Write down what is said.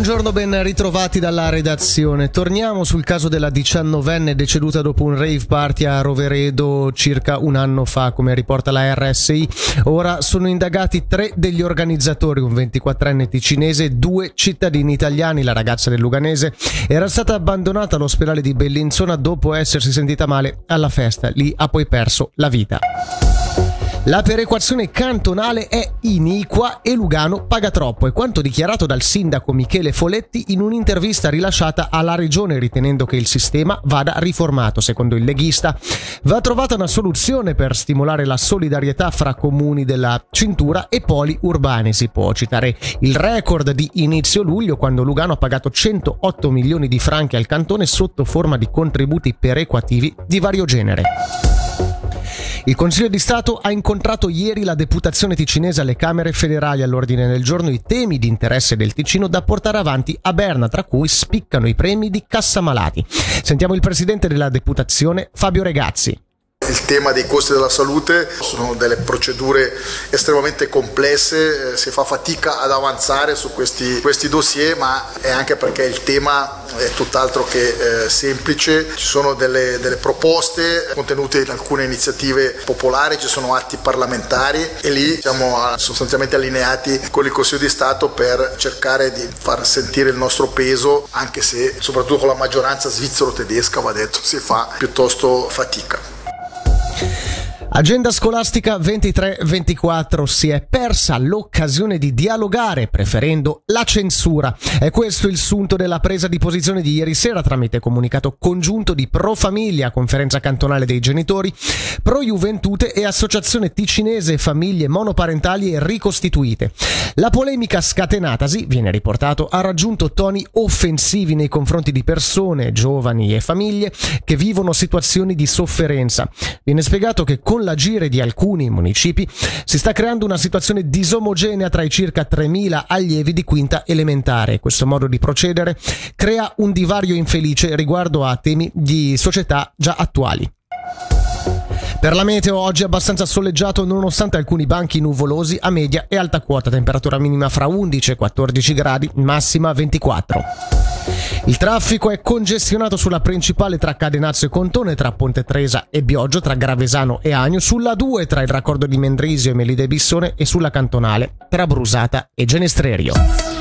Buongiorno, ben ritrovati dalla redazione. Torniamo sul caso della diciannovenne deceduta dopo un rave party a Roveredo circa un anno fa, come riporta la RSI. Ora sono indagati tre degli organizzatori, un 24enne ticinese e due cittadini italiani. La ragazza del Luganese era stata abbandonata all'ospedale di Bellinzona dopo essersi sentita male alla festa. Lì ha poi perso la vita. La perequazione cantonale è iniqua e Lugano paga troppo, è quanto dichiarato dal sindaco Michele Foletti in un'intervista rilasciata alla regione ritenendo che il sistema vada riformato. Secondo il leghista va trovata una soluzione per stimolare la solidarietà fra comuni della cintura e poli urbani. Si può citare il record di inizio luglio quando Lugano ha pagato 108 milioni di franchi al cantone sotto forma di contributi perequativi di vario genere. Il Consiglio di Stato ha incontrato ieri la deputazione ticinese alle Camere federali all'ordine del giorno i temi di interesse del Ticino da portare avanti a Berna, tra cui spiccano i premi di Cassamalati. Sentiamo il presidente della deputazione, Fabio Regazzi il tema dei costi della salute sono delle procedure estremamente complesse, eh, si fa fatica ad avanzare su questi, questi dossier, ma è anche perché il tema è tutt'altro che eh, semplice, ci sono delle, delle, proposte contenute in alcune iniziative popolari, ci sono atti parlamentari e lì siamo sostanzialmente allineati con il Consiglio di Stato per cercare di far sentire il nostro peso, anche se soprattutto con la maggioranza svizzero-tedesca, va detto, si fa piuttosto fatica. Agenda scolastica 23-24 si è persa l'occasione di dialogare preferendo la censura. È questo il sunto della presa di posizione di ieri sera tramite comunicato congiunto di Pro Famiglia, conferenza cantonale dei genitori, Pro Juventute e Associazione Ticinese Famiglie Monoparentali e Ricostituite. La polemica scatenatasi, viene riportato, ha raggiunto toni offensivi nei confronti di persone, giovani e famiglie che vivono situazioni di sofferenza. Viene spiegato che con con l'agire di alcuni municipi si sta creando una situazione disomogenea tra i circa 3.000 allievi di quinta elementare. Questo modo di procedere crea un divario infelice riguardo a temi di società già attuali. Per la meteo oggi è abbastanza soleggiato nonostante alcuni banchi nuvolosi a media e alta quota, temperatura minima fra 11 e 14 gradi, massima 24. Il traffico è congestionato sulla principale tra Cadenazzo e Contone, tra Ponte Tresa e Bioggio, tra Gravesano e Agno, sulla 2 tra il raccordo di Mendrisio e Melide Bissone e sulla cantonale tra Brusata e Genestrerio.